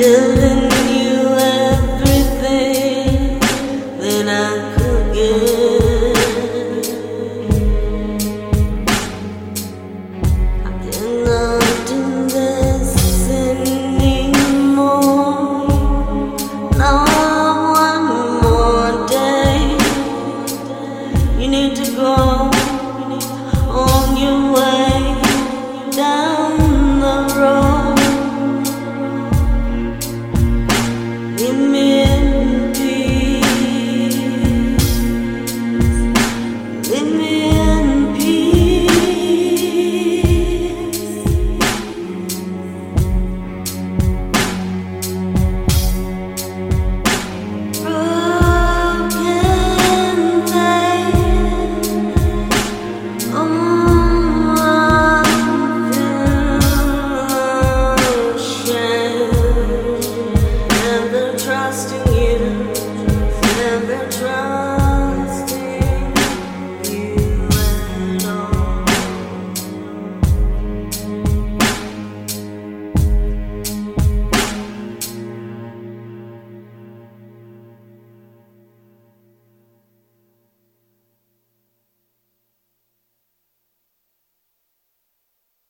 given